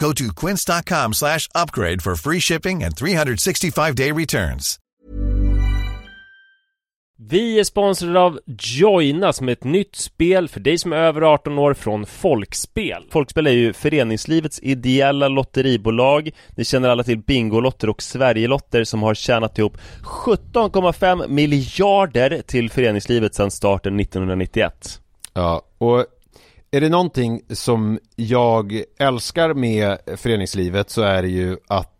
Go to quince.com slash upgrade for free shipping and 365-day returns. Vi är sponsrade av Joina som är ett nytt spel för dig som är över 18 år från Folkspel. Folkspel är ju föreningslivets ideella lotteribolag. Ni känner alla till Bingolotter och Sverigelotter som har tjänat ihop 17,5 miljarder till föreningslivet sedan starten 1991. Ja, och är det någonting som jag älskar med föreningslivet så är det ju att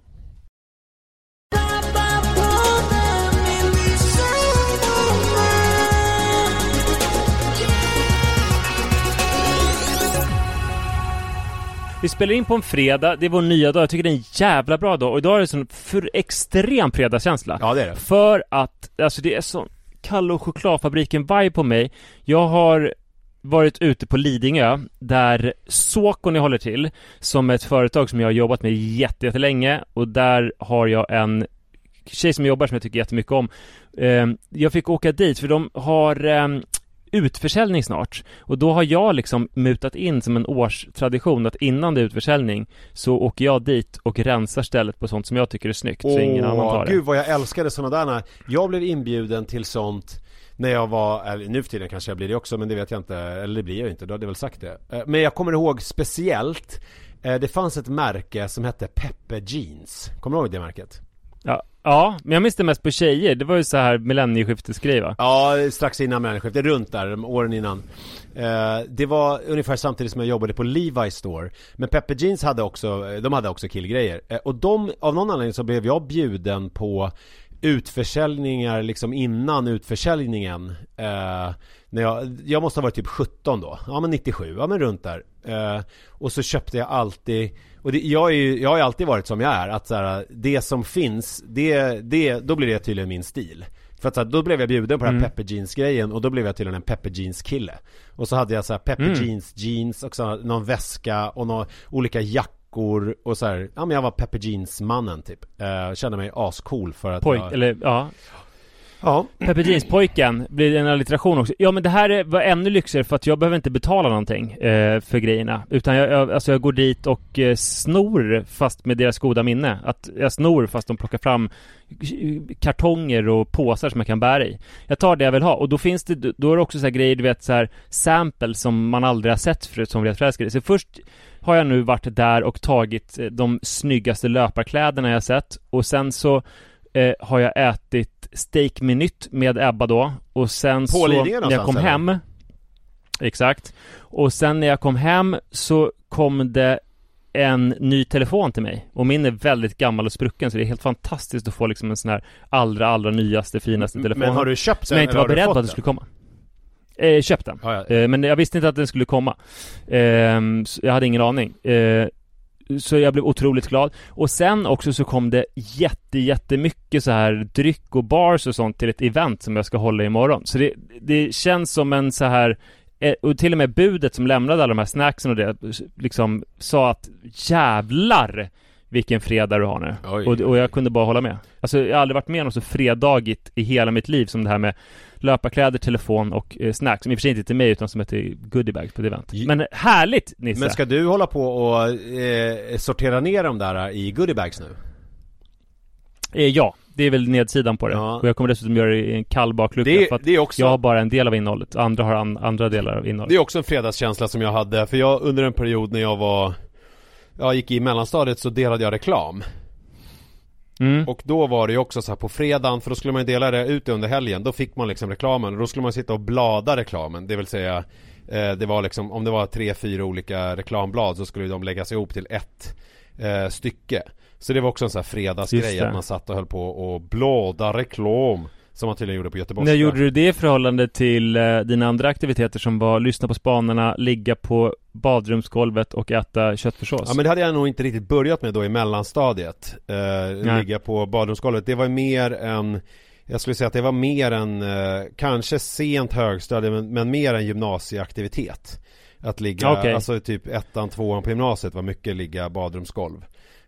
Vi spelar in på en fredag, det är vår nya dag, jag tycker det är en jävla bra dag och idag är det sån för extrem fredagskänsla. Ja det är det. För att, alltså det är sån Kalle och chokladfabriken-vibe på mig. Jag har varit ute på Lidingö där Såkon jag håller till som är ett företag som jag har jobbat med jättelänge och där har jag en tjej som jobbar som jag tycker jättemycket om. Ehm, jag fick åka dit för de har ehm, utförsäljning snart. Och då har jag liksom mutat in som en årstradition att innan det är utförsäljning så åker jag dit och rensar stället på sånt som jag tycker är snyggt så ingen annan tar det. gud vad jag älskade sådana där. Jag blev inbjuden till sånt när jag var, eller nu för tiden kanske jag blir det också men det vet jag inte, eller det blir jag inte, då hade jag väl sagt det. Eh, men jag kommer ihåg speciellt, eh, det fanns ett märke som hette Peppe Jeans. Kommer du ihåg det märket? Ja, ja, men jag minns det mest på tjejer. Det var ju så här millennieskiftesgrej va? Ja, strax innan millennieskiftet, runt där, åren innan. Eh, det var ungefär samtidigt som jag jobbade på Levi's Store. Men Peppe Jeans hade också, eh, de hade också killgrejer. Eh, och de, av någon anledning så blev jag bjuden på utförsäljningar liksom innan utförsäljningen eh, när jag, jag måste ha varit typ 17 då, ja men 97, ja men runt där eh, Och så köpte jag alltid och det, jag, är ju, jag har ju alltid varit som jag är, att så här, det som finns, det, det, då blir det tydligen min stil för att så här, då blev jag bjuden på den här mm. pepper jeans grejen och då blev jag tydligen en pepper jeans kille Och så hade jag så här pepper mm. jeans jeans och så någon väska och några olika jackor och så här, ja men jag var Pepper Jeans mannen typ uh, Kände mig ascool för att Pojk, jag... eller ja Ja. Pepper Jeans-pojken blir en allitteration också. Ja men det här var ännu lyxigare för att jag behöver inte betala någonting eh, för grejerna. Utan jag, jag, alltså jag går dit och eh, snor fast med deras goda minne. Att jag snor fast de plockar fram kartonger och påsar som jag kan bära i. Jag tar det jag vill ha. Och då finns det, då är det också så här grejer du vet så här samples som man aldrig har sett förut som blir förälskade. Så först har jag nu varit där och tagit eh, de snyggaste löparkläderna jag sett. Och sen så eh, har jag ätit steak menut med Ebba då och sen På så när jag kom eller? hem Exakt Och sen när jag kom hem så kom det en ny telefon till mig och min är väldigt gammal och sprucken så det är helt fantastiskt att få liksom en sån här allra, allra nyaste, finaste telefon Men har du köpt sen? Men jag inte var beredd på att det skulle komma Eh, köpt den. Ah, ja. eh, men jag visste inte att den skulle komma. Eh, jag hade ingen aning. Eh, så jag blev otroligt glad. Och sen också så kom det jätte, jättemycket så här dryck och bars och sånt till ett event som jag ska hålla imorgon. Så det, det känns som en så här eh, och till och med budet som lämnade alla de här snacksen och det liksom sa att jävlar vilken fredag du har nu. Oj, och, och jag kunde bara hålla med. Alltså jag har aldrig varit med om så fredagigt i hela mitt liv som det här med löparkläder, telefon och eh, snacks. Som i och för sig inte till mig utan som till goodiebags på ett event. Men härligt Nisse! Men ska du hålla på och eh, sortera ner de där i goodiebags nu? Eh, ja, det är väl nedsidan på det. Ja. Och jag kommer dessutom göra det i en kall baklucka det, för att det är också... jag har bara en del av innehållet. Andra har an, andra delar av innehållet. Det är också en fredagskänsla som jag hade. För jag under en period när jag var Jag gick i mellanstadiet så delade jag reklam. Mm. Och då var det ju också så här på fredagen, för då skulle man ju dela det ut under helgen. Då fick man liksom reklamen och då skulle man sitta och blada reklamen. Det vill säga eh, Det var liksom, om det var tre, fyra olika reklamblad så skulle de läggas ihop till ett eh, stycke. Så det var också en sån här fredagsgrej att man satt och höll på och blåda reklam. Som man tydligen gjorde på Göteborg. När gjorde du det i förhållande till eh, dina andra aktiviteter som var lyssna på spanarna, ligga på badrumsgolvet och äta köttfärssås? Ja men det hade jag nog inte riktigt börjat med då i mellanstadiet. Eh, ligga på badrumsgolvet. Det var mer en jag skulle säga att det var mer en, eh, kanske sent högstadie men, men mer en gymnasieaktivitet. Att ligga, okay. alltså typ ettan, tvåan på gymnasiet var mycket ligga badrumsgolv.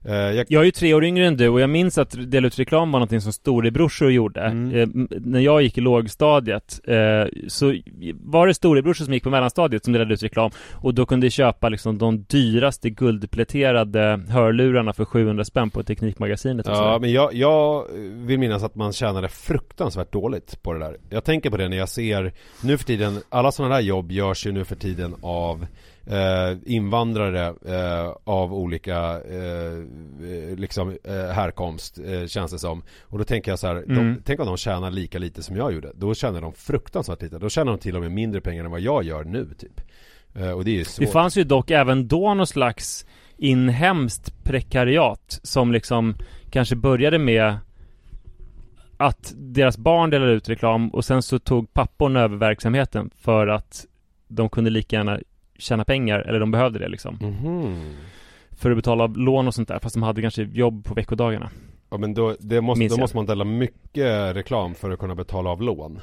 Uh, jag... jag... är ju tre år yngre än du och jag minns att dela ut reklam var någonting som storebrorsor gjorde. Mm. Uh, när jag gick i lågstadiet uh, så var det storebrorsor som gick på mellanstadiet som delade ut reklam och då kunde köpa liksom de dyraste guldpläterade hörlurarna för 700 spänn på Teknikmagasinet. Och ja, men jag, jag vill minnas att man tjänade fruktansvärt dåligt på det där. Jag tänker på det när jag ser nu för tiden, alla sådana där jobb görs ju nu för tiden av eh, invandrare eh, av olika eh, liksom eh, härkomst eh, känns det som. Och då tänker jag så här, mm. de, tänk om de tjänar lika lite som jag gjorde. Då tjänar de fruktansvärt lite. Då tjänar de till och med mindre pengar än vad jag gör nu typ. Eh, och det är ju svårt. Det fanns ju dock även då någon slags inhemskt prekariat som liksom kanske började med att deras barn delade ut reklam och sen så tog papporna över verksamheten för att de kunde lika gärna tjäna pengar, eller de behövde det liksom. Mm. För att betala lån och sånt där, fast de hade kanske jobb på veckodagarna. Ja men då, det måste, då måste man dela mycket reklam för att kunna betala av lån.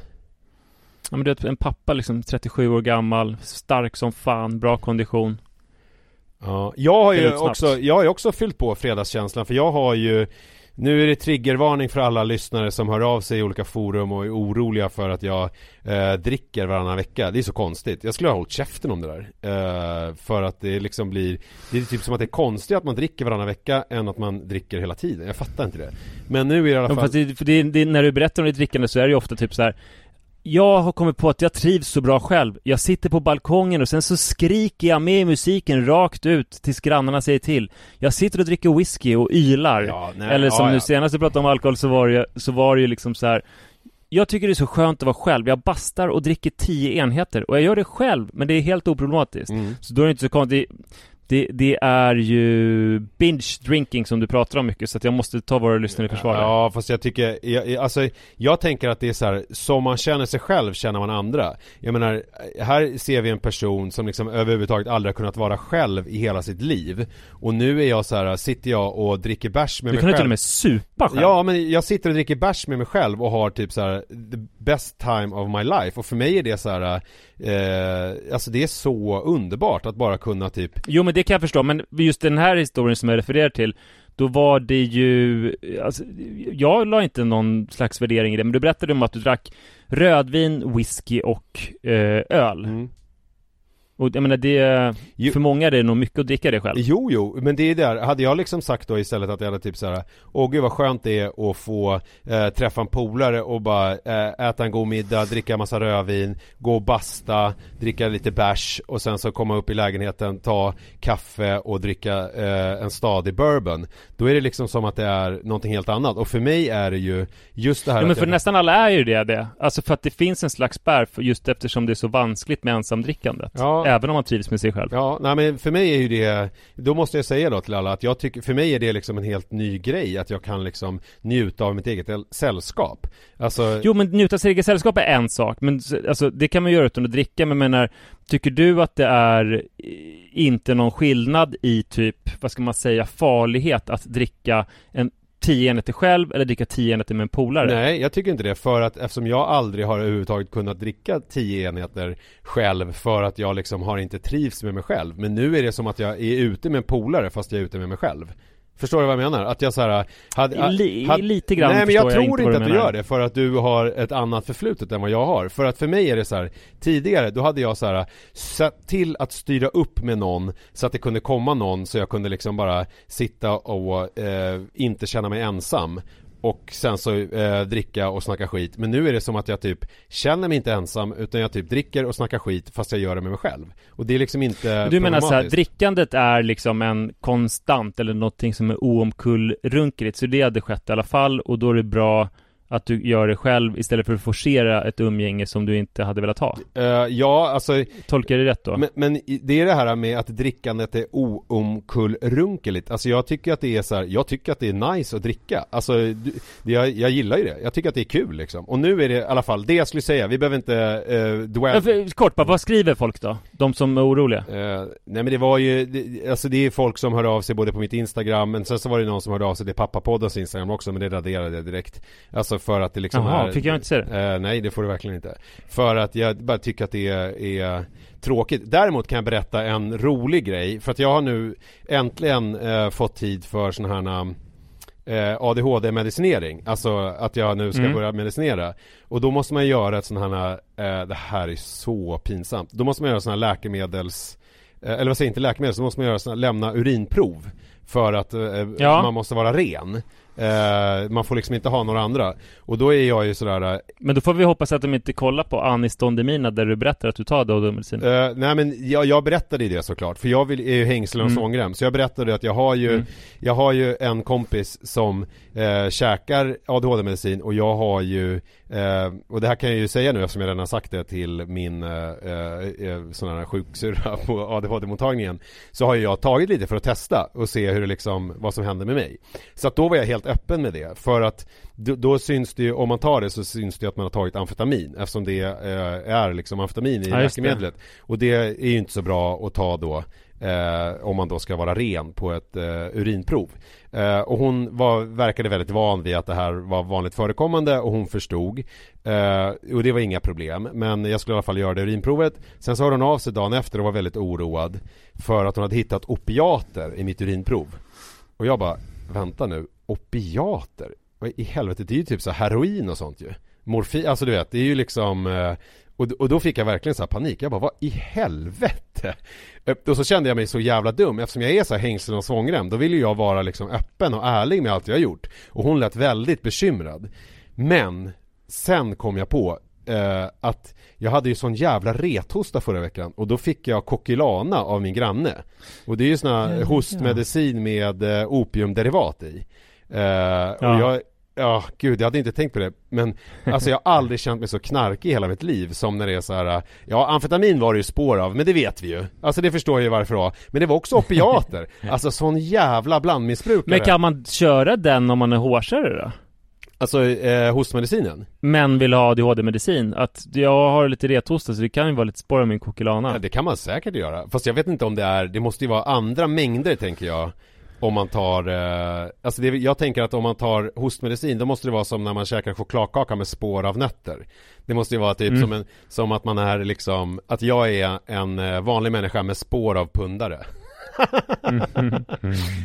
Ja men du vet, en pappa liksom 37 år gammal, stark som fan, bra kondition. Ja, jag har ju också, jag har ju också fyllt på fredagskänslan för jag har ju nu är det triggervarning för alla lyssnare som hör av sig i olika forum och är oroliga för att jag eh, dricker varannan vecka. Det är så konstigt. Jag skulle ha hållit käften om det där. Eh, för att det liksom blir, det är typ som att det är konstigt att man dricker varannan vecka än att man dricker hela tiden. Jag fattar inte det. Men nu är det i alla fall... Ja, fast det, för det, det, när du berättar om ditt drickande så är det ju ofta typ så här jag har kommit på att jag trivs så bra själv. Jag sitter på balkongen och sen så skriker jag med i musiken rakt ut tills grannarna säger till. Jag sitter och dricker whisky och ylar. Ja, nej, Eller som ja, nu ja. senast du pratade om alkohol så var det ju, så var det ju liksom så här. Jag tycker det är så skönt att vara själv. Jag bastar och dricker tio enheter och jag gör det själv, men det är helt oproblematiskt. Mm. Så då är det inte så konstigt. Det, det är ju binge drinking som du pratar om mycket, så att jag måste ta våra lyssnare i försvar där. Ja, fast jag tycker, jag, alltså jag tänker att det är så här, som man känner sig själv känner man andra. Jag menar, här ser vi en person som liksom överhuvudtaget aldrig har kunnat vara själv i hela sitt liv. Och nu är jag så här, sitter jag och dricker bärs med Du mig kan ju själv. till och med supa själv. Ja men jag sitter och dricker bärs med mig själv och har typ så här the best time of my life och för mig är det så här eh, Alltså det är så underbart att bara kunna typ Jo men det det kan jag förstå, men just den här historien som jag refererar till Då var det ju, alltså, jag la inte någon slags värdering i det, men du berättade om att du drack rödvin, whisky och eh, öl. mm. Och jag menar det, Jo- för många är det nog mycket att dricka det själv. Jo, jo, men det är där, hade jag liksom sagt då istället att jag hade typ så här, åh gud vad skönt det är att få eh, träffa en polare och bara eh, äta en god middag, dricka massa rödvin, gå och basta, dricka lite bärs och sen så komma upp i lägenheten, ta kaffe och dricka eh, en stadig bourbon. Då är det liksom som att det är någonting helt annat och för mig är det ju just det här Ja, men för jag... nästan alla är ju det det. Alltså för att det finns en slags spärr, just eftersom det är så vanskligt med ensamdrickandet. Ja. Även om man trivs med sig själv. Ja, nej men för mig är ju det, då måste jag säga då till alla att jag tycker, för mig är det liksom en helt ny grej att jag kan liksom njuta av mitt eget sällskap. Alltså, Jo men njuta av sitt eget sällskap är en sak, men alltså det kan man göra utan att dricka, men menar Tycker du att det är inte någon skillnad i typ, vad ska man säga, farlighet att dricka en 10 enheter själv eller dricka 10 enheter med en polare? nej jag tycker inte det för att eftersom jag aldrig har överhuvudtaget kunnat dricka 10 enheter själv för att jag liksom har inte trivs med mig själv. Men nu är det som att jag är ute med en polare fast jag är ute med mig själv. Förstår du vad jag menar? Att jag såhär hade, Li- hade- lite grann Nej men förstår jag tror inte inte, att du du menar. gör det för att du har ett annat förflutet än vad jag har. För att för mig är det så här, tidigare då hade jag så här sett till att styra upp med någon så att det kunde komma någon så jag kunde liksom bara sitta och eh, inte känna mig ensam. Och sen så eh, dricka och snacka skit. Men nu är det som att jag typ känner mig inte ensam utan jag typ dricker och snackar skit fast jag gör det med mig själv. Och det är liksom inte Du menar så här, problematiskt. drickandet är liksom en konstant eller någonting som är oomkullrunkeligt, så det hade skett i alla fall och då är det bra att du gör det själv istället för att forcera ett umgänge som du inte hade velat ha. Eh, ja, alltså Tolkar jag det rätt då? Men, men det är det här med att drickandet är oomkullrunkeligt. Alltså jag tycker att det är så här, jag tycker att det är nice att dricka. Alltså det, jag, jag gillar ju det. Jag tycker att det är kul liksom. Och nu är det i alla fall det jag skulle säga. Vi behöver inte uh, dwell... Ja, för, kort bara, vad skriver folk då? De som är oroliga? Eh, nej men det var ju, det, alltså det är folk som hör av sig både på mitt Instagram men sen så var det någon som hörde av sig till pappapoddens Instagram också men det raderade jag direkt. Alltså för att det liksom Jaha, är... fick jag inte se det? Eh, nej det får du verkligen inte. För att jag bara tycker att det är, är tråkigt. Däremot kan jag berätta en rolig grej för att jag har nu äntligen eh, fått tid för sån här eh, ADHD-medicinering. Alltså att jag nu ska Mm. börja medicinera. Och då måste man göra ett sån här, eh, det här är så pinsamt. Då måste man göra sån här läkemedels, eh, eller vad säger jag, inte läkemedel, så måste man göra sån här, lämna urinprov. För att eh, Ja. man måste vara ren. Eh, man får liksom inte ha några andra. Och då är jag ju sådär, eh, Men då får vi hoppas att de inte kollar på Aniston där du berättar att du tar ADHD-medicin. Eh, nej men jag, jag berättade det såklart, för jag vill, är ju hängslen och Mm. svångrem. Så jag berättade att jag har ju, Mm. jag har ju en kompis som eh, käkar ADHD-medicin och jag har ju, eh, och det här kan jag ju säga nu eftersom jag redan har sagt det till min eh, eh, sån här sjuksyrra på ADHD-mottagningen. Så har ju jag tagit lite för att testa och se hur det liksom, vad som händer med mig. Så att då var jag helt öppen med det. För att då, syns det ju, om man tar det så syns det ju att man har tagit amfetamin. Eftersom det eh, är liksom amfetamin i Ja, just det. läkemedlet. Och det är ju inte så bra att ta då eh, om man då ska vara ren på ett eh, urinprov. Eh, och hon var, verkade väldigt van vid att det här var vanligt förekommande och hon förstod. Eh, och det var inga problem. Men jag skulle i alla fall göra det urinprovet. Sen så hörde hon av sig dagen efter och var väldigt oroad för att hon hade hittat opiater i mitt urinprov. Och jag bara, vänta nu. Opiater. Vad i helvete, det är ju typ så heroin och sånt ju. Morfin, alltså du vet, det är ju liksom eh, och, då fick jag verkligen så här panik. Jag bara, vad i helvete? Och så kände jag mig så jävla dum. Eftersom jag är så här hängslen och svångrem, då vill ju jag vara liksom öppen och ärlig med allt jag har gjort. Och hon lät väldigt bekymrad. Men, sen kom jag på eh, att jag hade ju sån jävla rethosta förra veckan och då fick jag Kokilana av min granne. Och det är ju sån här hostmedicin med eh, opiumderivat i. Eh, Ja. Och jag, ja gud jag hade inte tänkt på det. Men alltså jag har aldrig känt mig så knarkig i hela mitt liv som när det är så här. Ja amfetamin var det ju spår av, men det vet vi ju. Alltså det förstår jag ju varför var. Men det var också opiater. alltså sån jävla blandmissbrukare. Men kan man köra den om man är hårsare då? Alltså eh, hostmedicinen? Men vill ha ADHD-medicin? Att jag har lite rethosta så det kan ju vara lite spår av min kokilana. Ja, det kan man säkert göra. Fast jag vet inte om det är, det måste ju vara andra mängder tänker jag. Om man tar, eh, alltså det, jag tänker att om man tar hostmedicin då måste det vara som när man käkar chokladkaka med spår av nötter. Det måste ju vara typ Mm. som, en, som att man är liksom, att jag är en eh, vanlig människa med spår av pundare.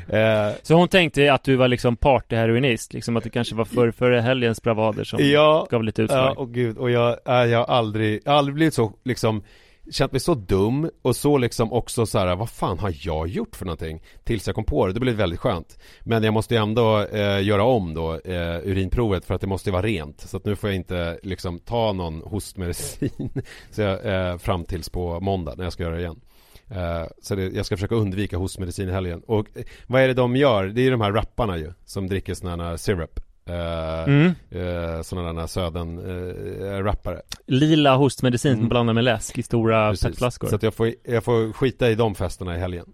Eh, Så hon tänkte att du var liksom partyheroinist, liksom att det kanske var för, för helgens bravader som ja, gav lite ja, utslag. och gud, och jag, äh, jag har aldrig, jag har aldrig blivit så liksom Känt mig så dum och så liksom också så här, vad fan har jag gjort för någonting? Tills jag kom på det, det blev väldigt skönt. Men jag måste ju ändå eh, göra om då eh, urinprovet för att det måste ju vara rent. Så att nu får jag inte liksom ta någon hostmedicin så jag, eh, Fram tills på måndag när jag ska göra det igen. Eh, Så det, jag ska försöka undvika hostmedicin i helgen. Och eh, vad är det de gör? Det är ju de här rapparna ju Som dricker sådana här syrup. Mm. eh, sådana där söden eh, rappare Lila hostmedicin Mm. som blandar med läsk i stora petflaskor. Så att jag får, jag får skita i de festerna i helgen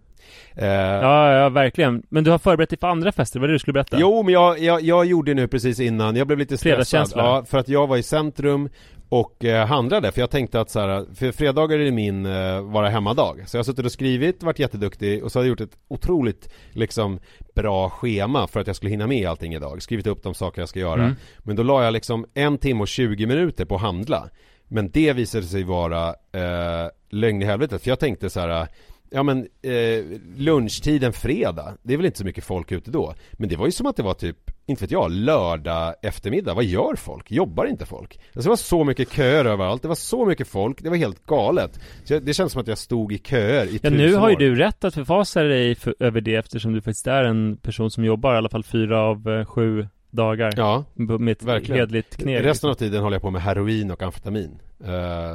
eh, Ja, ja, verkligen. Men du har förberett dig för andra fester, vad är det du skulle berätta? Jo men jag, jag, jag gjorde nu precis innan, jag blev lite stressad. Ja, för att jag var i centrum och eh, handlade, för jag tänkte att så här, för fredagar är det min eh, vara hemmadag. Så jag har suttit och skrivit, varit jätteduktig och så har jag gjort ett otroligt liksom bra schema för att jag skulle hinna med allting idag. Skrivit upp de saker jag ska göra. Mm. Men då la jag liksom en timme och 20 minuter på att handla. Men det visade sig vara eh, lögn i helvetet, för jag tänkte så här. Ja men eh, lunchtiden fredag, det är väl inte så mycket folk ute då. Men det var ju som att det var typ, inte vet jag, lördag eftermiddag Vad gör folk? Jobbar inte folk? Alltså det var så mycket köer överallt, det var så mycket folk, det var helt galet så jag, Det känns som att jag stod i köer i Ja, tusen nu har ju år. du rätt att förfasa dig för, över det eftersom du faktiskt är en person som jobbar i alla fall fyra av eh, sju dagar Ja, med ett verkligen. hedligt resten liksom. av tiden håller jag på med heroin och amfetamin Eh,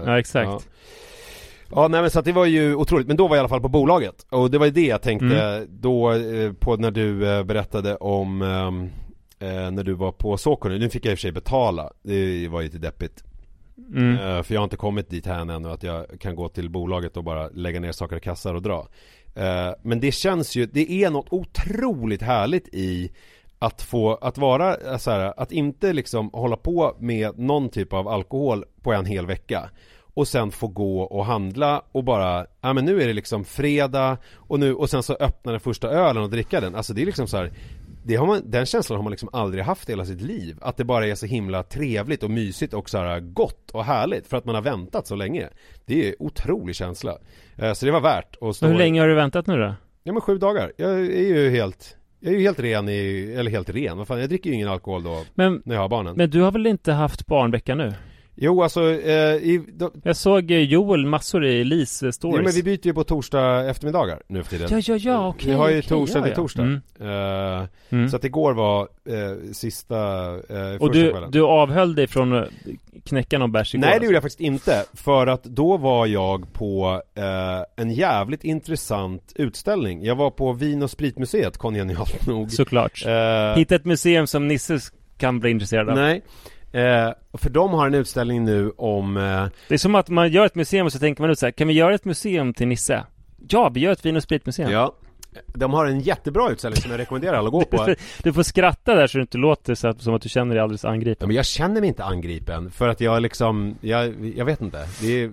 Ja, exakt. Ja. Ja nej men så att det var ju otroligt, men då var jag i alla fall på bolaget Och det var ju det jag tänkte Mm. då eh, på när du eh, berättade om ehm, eh, När du var på Såkone, nu fick jag i och för sig betala Det var ju lite deppigt Mm. Eh, För jag har inte kommit dit här ännu att jag kan gå till bolaget och bara lägga ner saker i kassar och dra Eh, Men det känns ju, det är något otroligt härligt i att få, att vara eh, så här, att inte liksom hålla på med någon typ av alkohol på en hel vecka och sen få gå och handla och bara, ja men nu är det liksom fredag och nu, och sen så öppna den första ölen och dricka den. Alltså det är liksom så här, det har man, den känslan har man liksom aldrig haft i hela sitt liv. Att det bara är så himla trevligt och mysigt och så här gott och härligt för att man har väntat så länge. Det är en otrolig känsla. Eh, Så det var värt att stå Men hur länge har du väntat nu då? Ja men sju dagar. Jag är ju helt, jag är ju helt ren i, eller helt ren, vad fan, jag dricker ju ingen alkohol då Men, när jag har barnen. men du har väl inte haft barnvecka nu? Jo alltså, eh, i, då, Jag såg eh, Joel massor i Lis stories. men vi byter ju på torsdag eftermiddagar nu för tiden. ja, ja, ja, okej. Vi har ju okej, torsdag ja, till ja. torsdag. Mm. Eh, Mm. Så att igår var eh, sista, eh, Och första du, kvällen. du avhöll dig från att knäcka någon bärs igår? Nej det alltså? gjorde jag faktiskt inte, för att då var jag på eh, en jävligt intressant utställning. Jag var på Vin och spritmuseet, kongenialt nog. Såklart. Eh, Hitta ett museum som Nisse kan bli intresserad av. Nej, eh, för de har en utställning nu om eh, Det är som att man gör ett museum och så tänker man ut så här, kan vi göra ett museum till Nisse? Ja, vi gör ett vin och spritmuseum. Ja De har en jättebra utställning som jag rekommenderar alla att gå på Du får skratta där så det inte låter så att, som att du känner dig alldeles angripen. ja, men jag känner mig inte angripen för att jag liksom Jag, jag vet inte det är,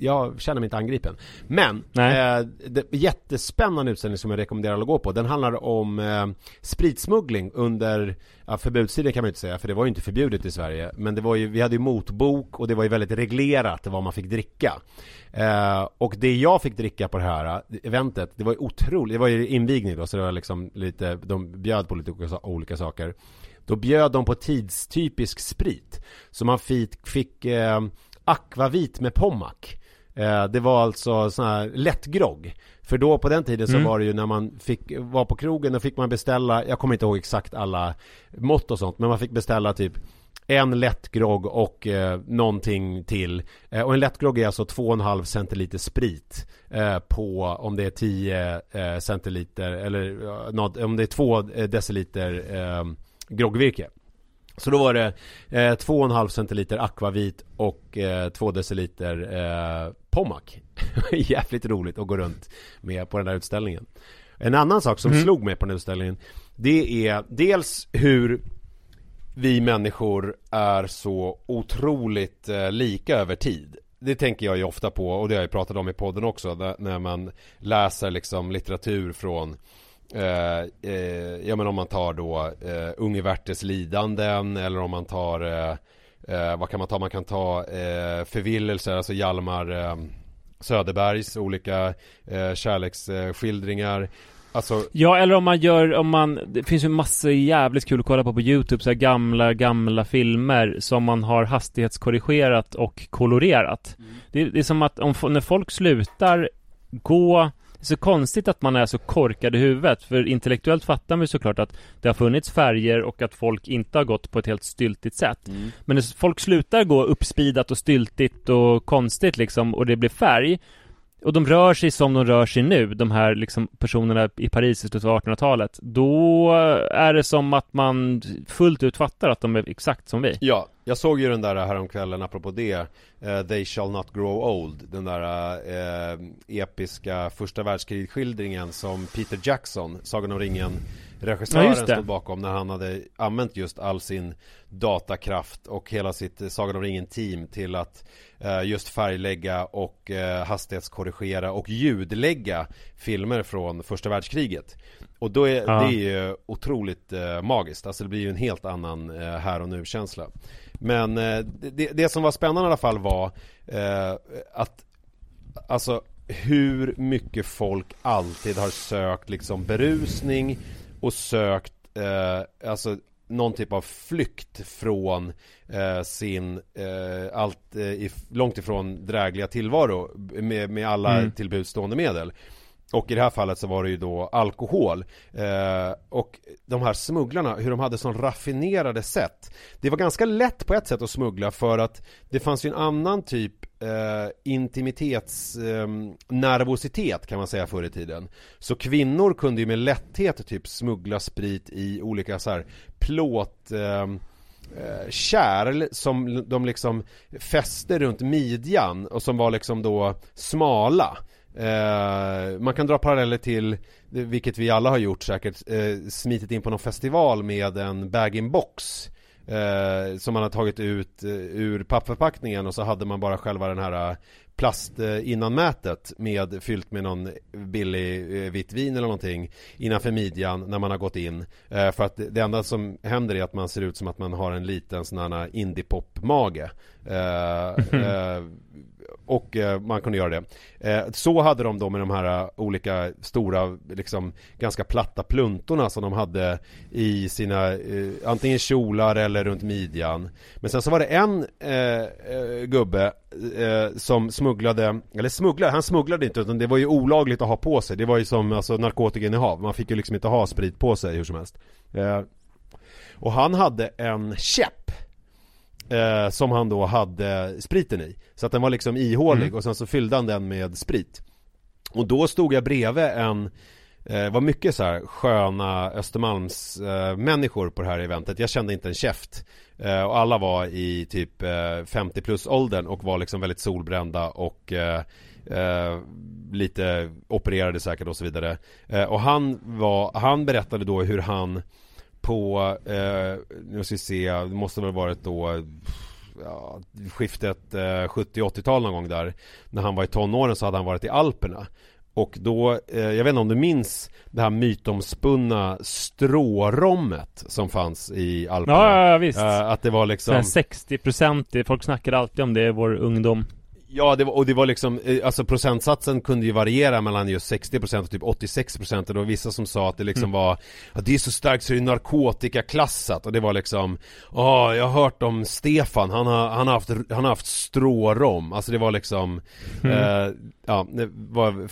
jag känner mig inte angripen. Men, eh, det, jättespännande utställning som jag rekommenderar att gå på. Den handlar om eh, spritsmuggling under, ja, förbudstiden kan man inte säga, för det var ju inte förbjudet i Sverige. Men det var ju, vi hade ju motbok och det var ju väldigt reglerat vad man fick dricka. Eh, och det jag fick dricka på det här eventet, det var ju otroligt, det var ju invigning då, så det var liksom lite, de bjöd på lite olika saker. Då bjöd de på tidstypisk sprit. Så man fick, fick eh, akvavit med Pommac. Eh, det var alltså sån här lättgrogg. För då på den tiden så mm. var det ju när man fick vara på krogen, då fick man beställa, jag kommer inte ihåg exakt alla mått och sånt, men man fick beställa typ en lättgrogg och eh, någonting till. Eh, och en lättgrogg är alltså 2,5 centiliter sprit eh, på om det är 10 eh, centiliter eller något, om det är 2 eh, deciliter eh, groggvirke. Så då var det eh, 2,5 centiliter akvavit och eh, 2 deciliter eh, Pommac. Jävligt roligt att gå runt med på den där utställningen. En annan sak som mm. slog mig på den utställningen Det är dels hur vi människor är så otroligt eh, lika över tid. Det tänker jag ju ofta på och det har jag pratat om i podden också när man läser liksom litteratur från Eh, eh, ja men om man tar då eh, Unge Werthers lidanden eller om man tar eh, Vad kan man ta? Man kan ta eh, Förvillelser, alltså Hjalmar eh, Söderbergs olika eh, kärleksskildringar Alltså... Ja, eller om man gör, om man, det finns ju massor jävligt kul att kolla på på YouTube, så här gamla, gamla filmer som man har hastighetskorrigerat och kolorerat. Mm. Det, det, är som att om, när folk slutar gå så konstigt att man är så korkad i huvudet För intellektuellt fattar man ju såklart att Det har funnits färger och att folk inte har gått på ett helt styltigt sätt. Mm. Men när folk slutar gå uppspidat och styltigt och konstigt liksom Och det blir färg. Och de rör sig som de rör sig nu, de här liksom personerna i Paris i slutet av 1800-talet Då är det som att man fullt ut fattar att de är exakt som vi. Ja, jag såg ju den där häromkvällen apropå det uh, They shall not grow old Den där uh, episka första världskrigsskildringen som Peter Jackson, Sagan om ringen regissören ja, stod bakom när han hade använt just all sin datakraft och hela sitt Sagan om ringen-team till att uh, just färglägga och hastighetskorrigera och ljudlägga filmer från första världskriget. Och då är ja. det är ju otroligt magiskt, alltså det blir ju en helt annan här och nu-känsla. Men eh, det, det, som var spännande i alla fall var eh, att Alltså hur mycket folk alltid har sökt liksom berusning och sökt eh, alltså någon typ av flykt från eh, sin eh, allt eh, långt ifrån drägliga tillvaro med, med alla mm. tillbudstående medel. Och i det här fallet så var det ju då alkohol. Eh, Och de här smugglarna, hur de hade sån raffinerade sätt. Det var ganska lätt på ett sätt att smuggla för att Det fanns ju en annan typ eh, intimitetsnervositet ehm, eh, kan man säga förr i tiden. Så kvinnor kunde ju med lätthet typ smuggla sprit i olika så här plåt ehm, eh, kärl som de liksom fäste runt midjan och som var liksom då smala. Eh, man kan dra paralleller till, vilket vi alla har gjort säkert, eh, smitit in på någon festival med en bag-in-box eh, Som man har tagit ut eh, ur pappförpackningen och så hade man bara själva den här eh, plast eh, innanmätet med fyllt med någon billig vitt vin eller någonting innanför midjan när man har gått in. För att det enda som händer är att man ser ut som att man har en liten sån här indie-pop-mage. och eh, man kunde göra det. Eh, så hade de då med de här eh, olika stora, liksom ganska platta pluntorna som de hade i sina, antingen kjolar eller runt midjan. Men sen så var det en gubbe som smugglade, eller smugglade, han smugglade inte utan det var ju olagligt att ha på sig. Det var ju som alltså, narkotikainnehav. Man fick ju liksom inte ha sprit på sig hur som helst. Eh, och han hade en käpp. Eh, som han då hade spriten i. Så att den var liksom ihålig mm. och sen så fyllde han den med sprit. Och då stod jag bredvid en eh, var mycket så här sköna Östermalms eh, människor på det här eventet. Jag kände inte en käft. Eh, och alla var i typ 50 plus åldern och var liksom väldigt solbrända och lite opererade säkert och så vidare. och han var, han berättade då hur han på, nu ska vi se, det måste väl varit då ja, skiftet eh, 70-80-tal någon gång där När han var i tonåren så hade han varit i Alperna och då, eh, jag vet inte om du minns det här mytomspunna strårommet som fanns i Alperna? Ja, ja, visst. Eh, att det var liksom... 60% folk snackar alltid om det i vår ungdom. Ja, det var, och det var liksom, eh, alltså procentsatsen kunde ju variera mellan just 60% och typ 86% och det var vissa som sa att det liksom mm. var att det är så starkt så det är narkotikaklassat och det var liksom Ja, jag har hört om Stefan, han har, han har haft, han har haft strårom, alltså det var liksom mm. eh, Ja, det var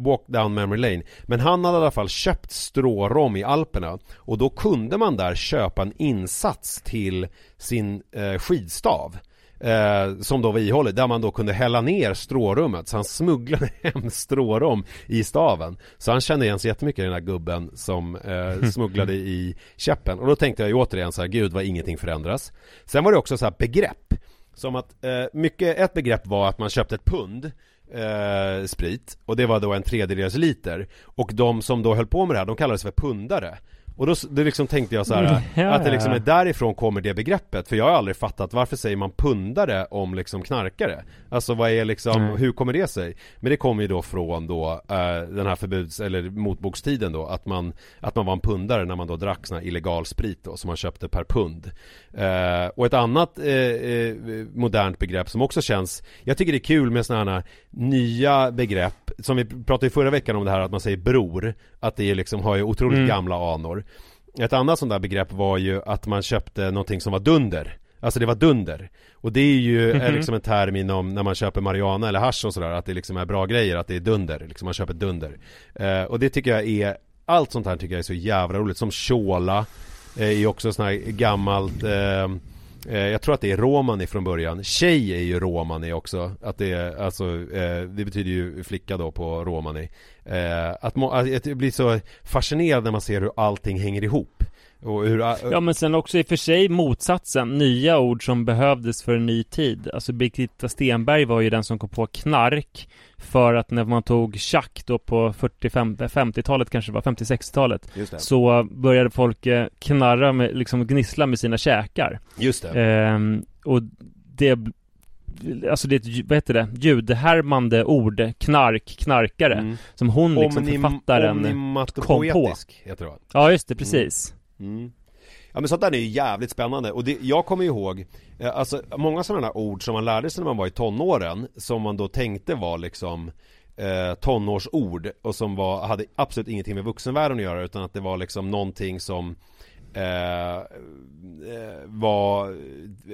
walk down memory lane Men han hade i alla fall köpt strårom i Alperna och då kunde man där köpa en insats till sin eh, skidstav Eh, som då var ihålligt, där man då kunde hälla ner strårummet. Så han smugglade hem strårom i staven. Så han kände igen sig jättemycket den här gubben som eh, smugglade i käppen. Och då tänkte jag ju återigen så här, gud vad ingenting förändras. Sen var det också så här begrepp. Som att, eh, mycket, ett begrepp var att man köpte ett pund eh, sprit och det var då en tredjedels liter och de som då höll på med det här, de kallades för pundare och då, då liksom tänkte jag så här, mm, att det liksom är därifrån kommer det begreppet För jag har aldrig fattat varför säger man pundare om liksom knarkare? Alltså vad är liksom, mm. hur kommer det sig? Men det kommer ju då från då uh, den här förbuds eller motbokstiden då Att man, att man var en pundare när man då drack sån här illegal sprit då Som man köpte per pund uh, Och ett annat uh, modernt begrepp som också känns Jag tycker det är kul med sådana här nya begrepp Som vi pratade i förra veckan om det här att man säger bror Att det liksom har ju otroligt mm. gamla anor ett annat sånt där begrepp var ju att man köpte någonting som var dunder Alltså det var dunder Och det är ju mm -hmm. är liksom en term inom när man köper marijuana eller hash och sådär Att det liksom är bra grejer, att det är dunder, liksom man köper dunder eh, Och det tycker jag är Allt sånt här tycker jag är så jävla roligt Som chola eh, Är också sån här gammalt Eh, Eh, jag tror att det är romani från början. Tjej är ju romani också. Att det är, alltså, eh, det betyder ju flicka då på romani. Eh, att, att jag blir så fascinerad när man ser hur allting hänger ihop. Hur, uh, ja men sen också i och för sig motsatsen, nya ord som behövdes för en ny tid. Alltså Birgitta Stenberg var ju den som kom på knark för att när man tog tjack då på 40-50-talet kanske det var, 50-60-talet Så började folk eh, knarra med, liksom gnissla med sina käkar. Just det. Ehm, Och det Alltså det är ett, vad heter det, ljudhärmande ord, knark, knarkare. Mm. Som hon liksom Omnim, författaren kom på. heter det Ja just det, precis. mm. Mm. Ja men sånt där är ju jävligt spännande och det, jag kommer ihåg eh, Alltså många sådana ord som man lärde sig när man var i tonåren Som man då tänkte var liksom eh, tonårsord och som var, hade absolut ingenting med vuxenvärlden att göra utan att det var liksom någonting som eh, eh var,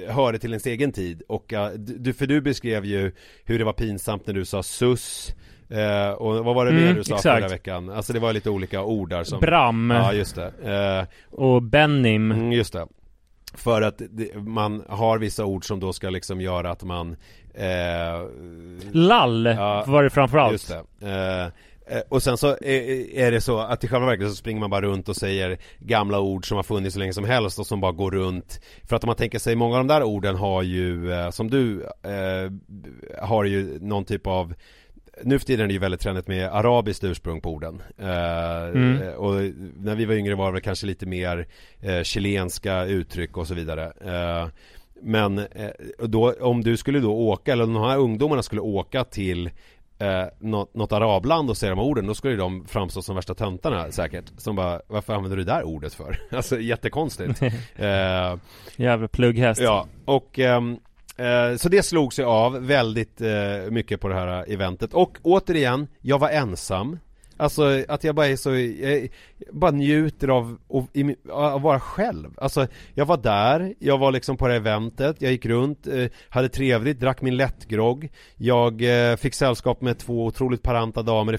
hörde till ens egen tid och eh, du, för du beskrev ju hur det var pinsamt när du sa sus Eh, och vad var det mer mm, du sa exakt. förra veckan? Alltså det var lite olika ord där som Bram. Ja just det. Eh, Och Benim. Mm, Just det. För att det, man har vissa ord som då ska liksom göra att man eh, Lall ja, var det framförallt. Just det. Eh, eh, och sen så är det så att i själva verket så springer man bara runt och säger gamla ord som har funnits så länge som helst och som bara går runt. För att om man tänker sig, många av de där orden har ju, eh, som du, eh, har ju någon typ av nu för tiden är det ju väldigt trendigt med arabiskt ursprung på orden. Eh, mm. Och när vi var yngre var det kanske lite mer eh, chilenska uttryck och så vidare. Eh, men eh, då, om du skulle då åka, eller de här ungdomarna skulle åka till eh, något, något arabland och säga de här orden Då skulle de framstå som värsta töntarna säkert Som bara, varför använder du det där ordet för? alltså jättekonstigt eh, Jävla plugghäst Ja, och Eh, Eh, så det slog sig av väldigt eh, mycket på det här eh, eventet. Och återigen, jag var ensam. Alltså att jag bara är så, jag bara njuter av att vara själv. Alltså jag var där, jag var liksom på det här eventet, jag gick runt, eh, hade trevligt, drack min lättgrogg. Jag fick sällskap med två otroligt paranta damer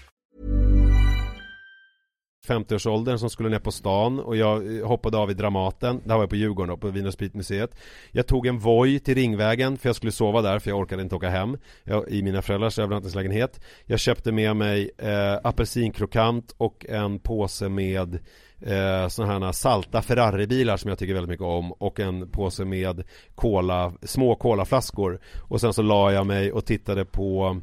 50-årsåldern som skulle ner på stan och jag eh, hoppade av i Dramaten, det här var jag på Djurgården då, på Vin Spritmuseet Jag tog en Voi till Ringvägen för jag skulle sova där för jag orkade inte åka hem. Jag, I mina föräldrars övernattningslägenhet. Jag köpte med mig eh, apelsinkrokant och en påse med eh, sådana här salta Ferrari-bilar som jag tycker väldigt mycket om och en påse med cola, små colaflaskor och sen så la jag mig och tittade på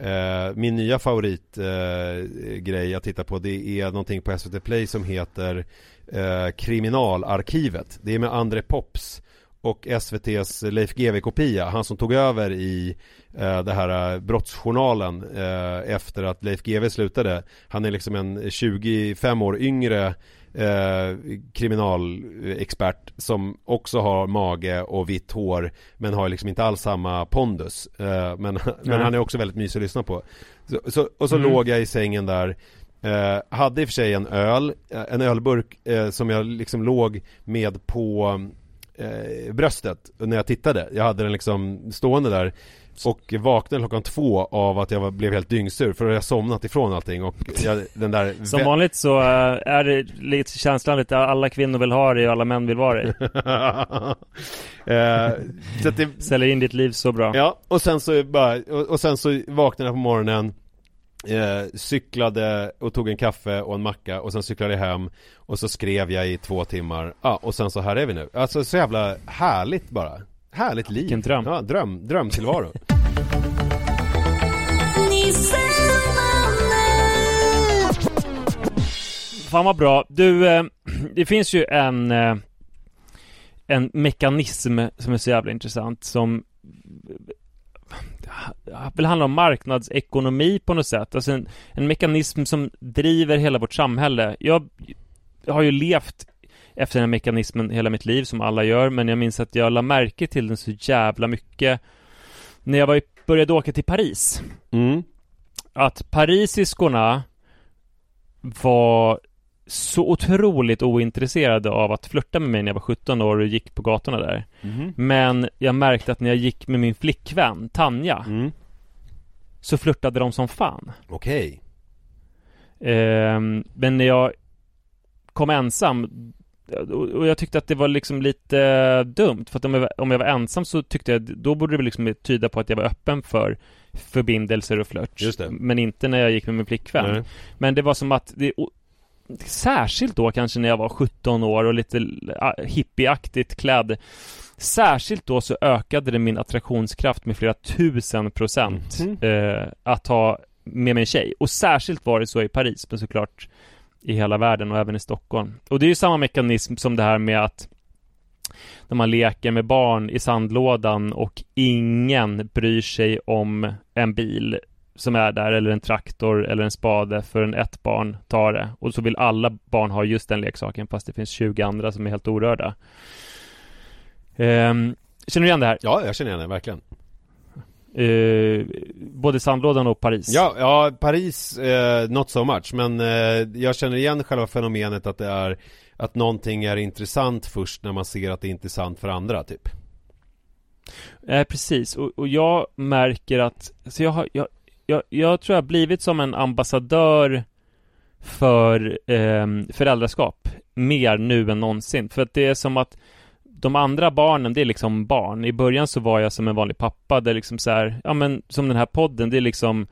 Eh, min nya favoritgrej eh, jag tittar på det är någonting på SVT Play som heter eh, Kriminalarkivet. Det är med André Pops och SVTs Leif GW-kopia, han som tog över i eh, det här eh, brottsjournalen eh, efter att Leif GW slutade. Han är liksom en 25 år yngre eh, kriminalexpert som också har mage och vitt hår men har liksom inte alls samma pondus. Eh, men, men han är också väldigt mysig att lyssna på. Så, så och så mm. låg jag i sängen där eh, hade i och för sig en öl, eh, en ölburk eh, som jag liksom låg med på bröstet när jag tittade. Jag hade den liksom stående där och vaknade klockan två av att jag blev helt dyngsur för jag somnat ifrån allting och jag, den där Som vanligt så eh, är det lite känslan lite alla kvinnor vill ha det och alla män vill vara det. Eh, så det Säljer in ditt liv så bra. Ja, och sen så bara, och, sen så vaknade jag på morgonen Eh, cyklade och tog en kaffe och en macka och sen cyklade jag hem Och så skrev jag i två timmar. Ja, och sen så här är vi nu. Alltså så jävla härligt bara Härligt liv Vilken dröm Ja, dröm, drömtillvaro Fan vad bra. Du, eh, det finns ju en eh, en mekanism som är så jävla intressant som väl handlar om marknadsekonomi på något sätt. Alltså en, en mekanism som driver hela vårt samhälle. Jag, jag har ju levt efter den här mekanismen hela mitt liv som alla gör men jag minns att jag la märke till den så jävla mycket när jag var, började åka till Paris. Mm. Att parisiskorna var så otroligt ointresserade av att flirta med mig när jag var 17 år och gick på gatorna där. Mm. Men jag märkte att när jag gick med min flickvän Tanja mm. så flörtade de som fan. Okej. Okay. Eh, men när jag kom ensam och jag tyckte att det var liksom lite dumt för att om jag, var, om jag var ensam så tyckte jag då borde det liksom tyda på att jag var öppen för förbindelser och flört. Men inte när jag gick med min flickvän. Nej. Men det var som att det, Särskilt då kanske när jag var 17 år och lite hippieaktigt klädd Särskilt då så ökade det min attraktionskraft med flera tusen procent mm. eh, Att ha med mig en tjej Och särskilt var det så i Paris men såklart i hela världen och även i Stockholm. Och det är ju samma mekanism som det här med att när man leker med barn i sandlådan och ingen bryr sig om en bil som är där eller en traktor eller en spade förrän ett barn tar det och så vill alla barn ha just den leksaken fast det finns 20 andra som är helt orörda. Um, känner du igen det här? Ja, jag känner igen det, verkligen. Uh, både sandlådan och Paris Ja, ja Paris, uh, not so much Men uh, jag känner igen själva fenomenet att det är Att någonting är intressant först när man ser att det är intressant för andra typ Eh, precis, och, och, jag märker att så jag, har, jag, jag, jag tror jag har blivit som en ambassadör för eh, föräldraskap mer nu än någonsin. För att det är som att de andra barnen, det är liksom barn. I början så var jag som en vanlig pappa, det är liksom så här, ja men som den här podden, det är liksom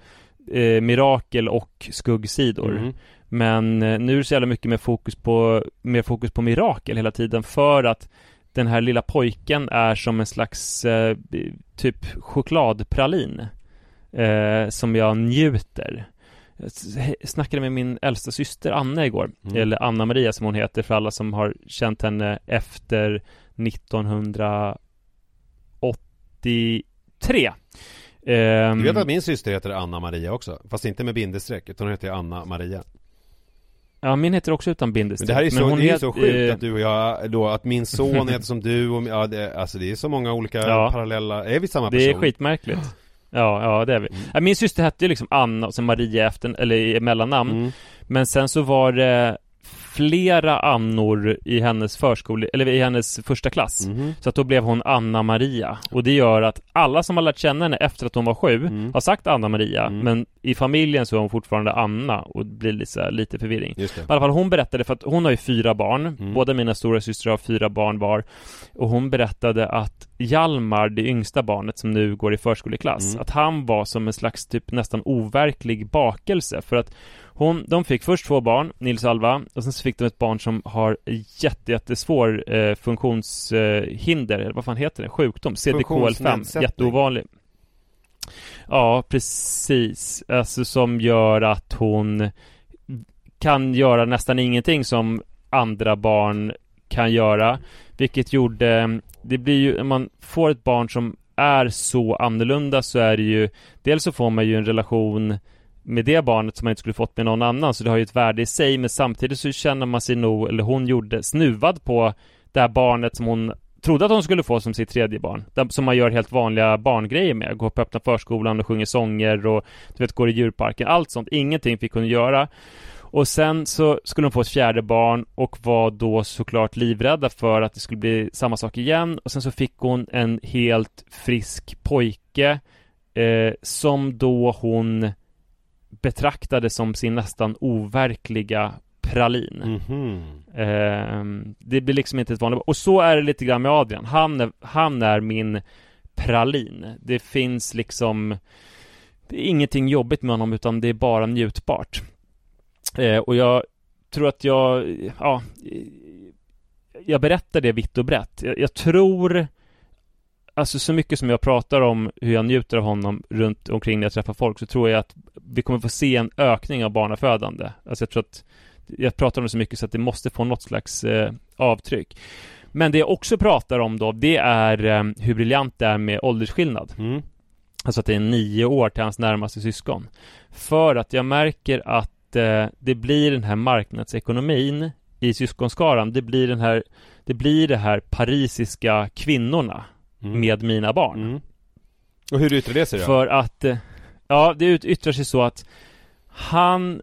eh, mirakel och skuggsidor. Mm. Men eh, nu är det så jävla mycket mer fokus på, mer fokus på mirakel hela tiden för att den här lilla pojken är som en slags eh, typ chokladpralin eh, som jag njuter. Jag snackade med min äldsta syster Anna igår, mm. eller Anna-Maria som hon heter för alla som har känt henne efter 1983. Um, du vet att min syster heter Anna-Maria också? Fast inte med bindestreck, utan hon heter Anna-Maria. Ja, min heter också utan bindestreck. Men det här är så, hon det är het- så sjukt eh, att du och jag då, att min son heter som du och ja, det, alltså det är så många olika Ja. parallella, är vi samma Det person? är skitmärkligt. Ja, ja det är vi. Ja, Min syster hette ju liksom Anna och sen Maria efter, eller i mellannamn. Mm. Men sen så var det flera Annor i hennes förskole, eller i hennes första klass. Mhm. Så att då blev hon Anna Maria. Och det gör att alla som har lärt känna henne efter att hon var sju Mm. har sagt Anna Maria. Mm. Men i familjen så är hon fortfarande Anna och det blir lite, lite förvirring. I alla fall hon berättade, för att hon har ju fyra barn Mm. Båda mina stora systrar har fyra barn var Och hon berättade att Hjalmar, det yngsta barnet som nu går i förskoleklass Mm. Att han var som en slags typ nästan overklig bakelse För att hon, de fick först två barn, Nils och Alva Och sen så fick de ett barn som har jätte, jättesvår eh, funktionshinder Eller vad fan heter det? Sjukdom, CDKL5 Funktionsnedsättning. Jätteovanlig Ja, precis. Alltså som gör att hon kan göra nästan ingenting som andra barn kan göra. Vilket gjorde, det blir ju, om man får ett barn som är så annorlunda så är det ju, dels så får man ju en relation med det barnet som man inte skulle fått med någon annan, så det har ju ett värde i sig, men samtidigt så känner man sig nog, eller hon gjorde, snuvad på det här barnet som hon trodde att hon skulle få som sitt tredje barn. Som man gör helt vanliga barngrejer med. Går på öppna förskolan och sjunger sånger och du vet, går i djurparken. Allt sånt. Ingenting fick hon göra. Och sen så skulle hon få ett fjärde barn och var då såklart livrädda för att det skulle bli samma sak igen. Och sen så fick hon en helt frisk pojke eh, som då hon betraktade som sin nästan overkliga pralin. Mhm. Ehm, det blir liksom inte ett vanligt Och så är det lite grann med Adrian. Han är, han är min pralin. Det finns liksom det är ingenting jobbigt med honom utan det är bara njutbart. Eh, och jag tror att jag, ja, jag berättar det vitt och brett. Jag, jag tror, alltså så mycket som jag pratar om hur jag njuter av honom runt omkring när jag träffar folk så tror jag att vi kommer få se en ökning av barnafödande. Alltså jag tror att jag pratar om det så mycket så att det måste få något slags eh, avtryck. Men det jag också pratar om då, det är eh, hur briljant det är med åldersskillnad. Mm. Alltså att det är nio år till hans närmaste syskon. För att jag märker att eh, det blir den här marknadsekonomin i syskonskaran. Det blir den här, det blir det här parisiska kvinnorna Mm. med mina barn. Mm. Och hur yttrar det sig då? För att, eh, ja det yttrar sig så att han,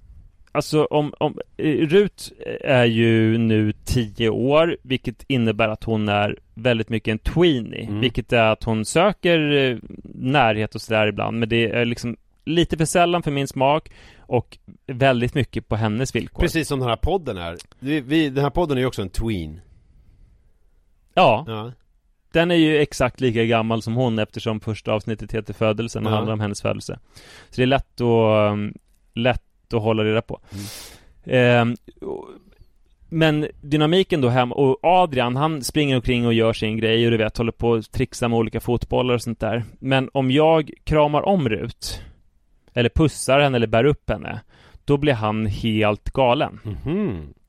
alltså om, om eh, Rut är ju nu 10 år, vilket innebär att hon är väldigt mycket en tweenie, Mm. vilket är att hon söker eh, närhet och sådär ibland, men det är liksom lite för sällan för min smak och väldigt mycket på hennes villkor. Precis som den här podden är. Vi, vi, den här podden är ju också en tween. Ja, Ja. Den är ju exakt lika gammal som hon eftersom första avsnittet heter Födelsen och Ja. handlar om hennes födelse. Så det är lätt att, um, lätt att hålla reda på. Ehm, och- men dynamiken då hem och Adrian han springer omkring och gör sin grej och du vet håller på och trixar med olika fotbollar och sånt där. Men om jag kramar om Rut eller pussar henne eller bär upp henne då blir han helt galen. Mhm. är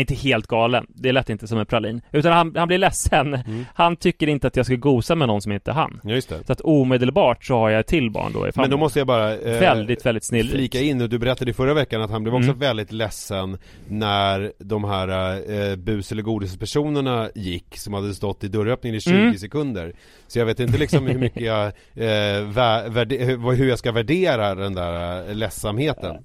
inte helt galen, det lät inte som en pralin. Utan han, han blir ledsen. Mm. Han tycker inte att jag ska gosa med någon som inte är han. Just det. Så att omedelbart så har jag ett till barn då i Men då måste jag bara eh, Väldigt, väldigt snillrikt. flika in, och du berättade i förra veckan att han blev också Mm. väldigt ledsen när de här eh, bus eller godispersonerna gick som hade stått i dörröppningen i 20 Mm. sekunder. Så jag vet inte liksom hur mycket jag, eh, vä- värde- hur jag ska värdera den där eh, ledsamheten.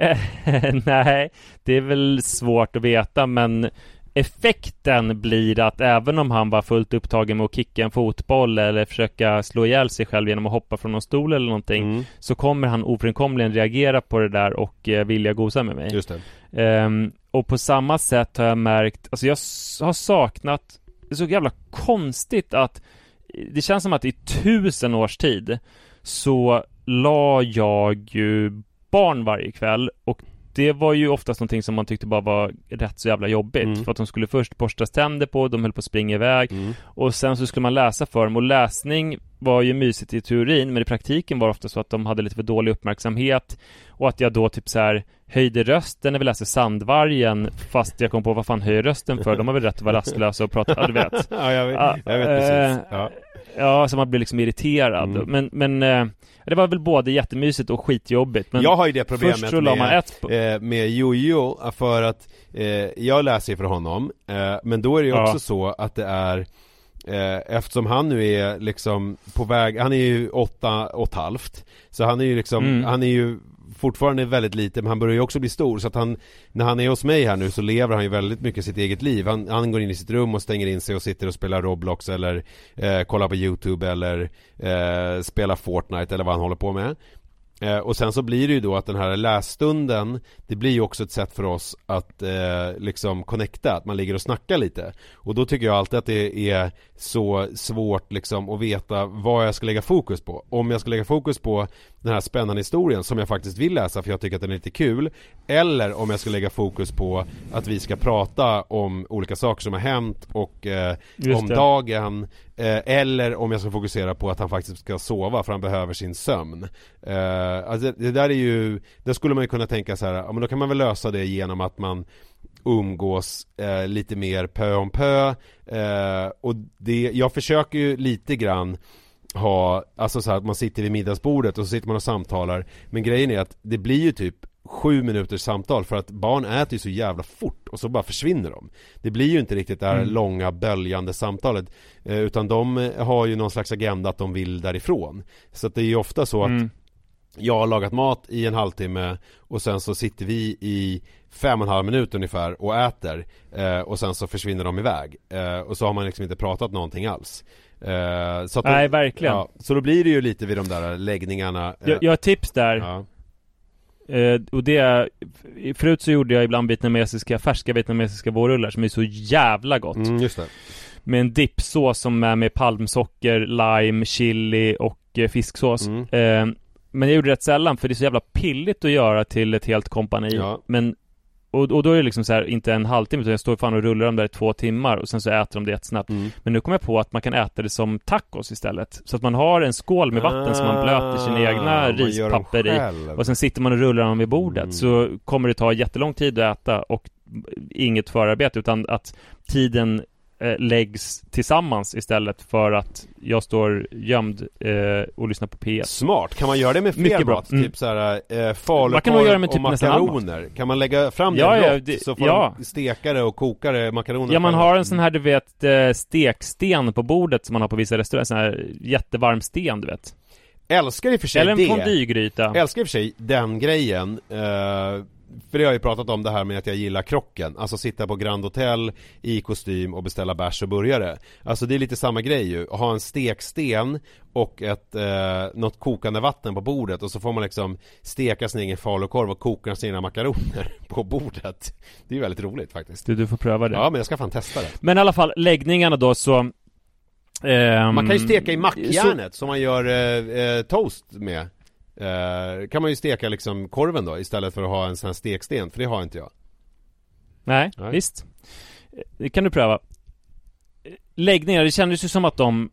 Nej, det är väl svårt att veta men Effekten blir att även om han var fullt upptagen med att kicka en fotboll eller försöka slå ihjäl sig själv genom att hoppa från någon stol eller någonting Mm. Så kommer han ofrånkomligen reagera på det där och eh, vilja gosa med mig Just det. Ehm, och på samma sätt har jag märkt, alltså jag har saknat, det är så jävla konstigt att det känns som att i tusen års tid så la jag ju barn varje kväll och det var ju oftast någonting som man tyckte bara var rätt så jävla jobbigt Mm. för att de skulle först borstas tänder på, de höll på att springa iväg Mm. och sen så skulle man läsa för dem och läsning var ju mysigt i teorin men i praktiken var det ofta så att de hade lite för dålig uppmärksamhet och att jag då typ så här höjde rösten när vi läste Sandvargen fast jag kom på vad fan höjer rösten för? De har väl rätt att vara rastlösa och prata, ja du vet. ja, jag vet, jag vet precis. eh, Ja. Ja, så man blir liksom irriterad. Mm. Men, men eh, det var väl både jättemysigt och skitjobbigt. Men jag har ju det problemet först la man med, ett på- eh, med Jojo för att eh, jag läser ju för honom eh, Men då är det ju Ja. också så att det är eh, Eftersom han nu är liksom på väg, han är ju åtta och ett halvt Så han är ju liksom, Mm. han är ju fortfarande väldigt liten men han börjar ju också bli stor. Så att han När han är hos mig här nu så lever han ju väldigt mycket sitt eget liv. Han, han går in i sitt rum och stänger in sig och sitter och spelar Roblox eller eh, kollar på YouTube eller eh, spelar Fortnite eller vad han håller på med. Eh, och sen så blir det ju då att den här lässtunden Det blir ju också ett sätt för oss att eh, liksom connecta, att man ligger och snackar lite. Och då tycker jag alltid att det är så svårt liksom att veta vad jag ska lägga fokus på. Om jag ska lägga fokus på den här spännande historien som jag faktiskt vill läsa för jag tycker att den är lite kul Eller om jag ska lägga fokus på att vi ska prata om olika saker som har hänt och eh, om dagen eh, Eller om jag ska fokusera på att han faktiskt ska sova för han behöver sin sömn. Eh, alltså det, där är ju Där skulle man ju kunna tänka så här, ja men då kan man väl lösa det genom att man umgås eh, lite mer pö om pö eh, och det, jag försöker ju lite grann ha, alltså så här att man sitter vid middagsbordet och så sitter man och samtalar Men grejen är att det blir ju typ sju minuters samtal för att barn äter ju så jävla fort och så bara försvinner de Det blir ju inte riktigt det här Mm. långa böljande samtalet eh, Utan de eh, har ju någon slags agenda att de vill därifrån Så att det är ju ofta så att Mm. Jag har lagat mat i en halvtimme och sen så sitter vi i fem och en halv minut ungefär och äter eh, och sen så försvinner de iväg eh, och så har man liksom inte pratat någonting alls eh, så Nej, då, verkligen. ja, Så då blir det ju lite vid de där läggningarna eh, Jag, jag har ett tips där. ja. Eh, och det är, förut så gjorde jag ibland vietnamesiska, färska vietnamesiska vårrullar som är så jävla gott. mm, just det Med en dippsås som är med palmsocker, lime, chili och eh, fisksås. Mm. Men jag gjorde det rätt sällan för det är så jävla pilligt att göra till ett helt kompani. Ja. Men och, och då är det liksom så här, inte en halvtimme utan jag står fan och rullar dem där i två timmar och sen så äter de det jättesnabbt. Mm. Men nu kom jag på att man kan äta det som tacos istället. Så att man har en skål med vatten som man blöter sina Ah, egna rispapper i. Och sen sitter man och rullar dem vid bordet Mm. så kommer det ta jättelång tid att äta och inget förarbete utan att tiden eh, läggs tillsammans istället för att jag står gömd eh, och lyssnar på P1. Smart, kan man göra det med fler Mycket bra. mat? Mm. Typ såhär eh, Man falukorv göra det med och typ mat. makaroner Kan man lägga fram det Ja, ja, det- så får ja. de steka det och koka det, makaroner Ja man har en sån här du vet eh, steksten på bordet som man har på vissa restauranger, sån här jättevarm sten du vet. Älskar i och för sig Eller en fondygryta. Älskar i och för sig den grejen eh, För det har jag ju pratat om det här med att jag gillar krocken. Alltså sitta på Grand Hotel i kostym och beställa bärs och burgare. Alltså det är lite samma grej ju. Ha en steksten och ett, eh, något kokande vatten på bordet och så får man liksom steka sin egen falukorv och koka sina makaroner på bordet. Det är ju väldigt roligt faktiskt. Du, du får pröva det. Ja men jag ska fan testa det. Men i alla fall, läggningarna då så... ehm, Man kan ju steka i så- mackjärnet som man gör eh, eh, toast med eh, Kan man ju steka liksom korven då istället för att ha en sån här steksten, för det har inte jag Nej, Nej. visst. Det kan du pröva. Läggningar, det kändes ju som att de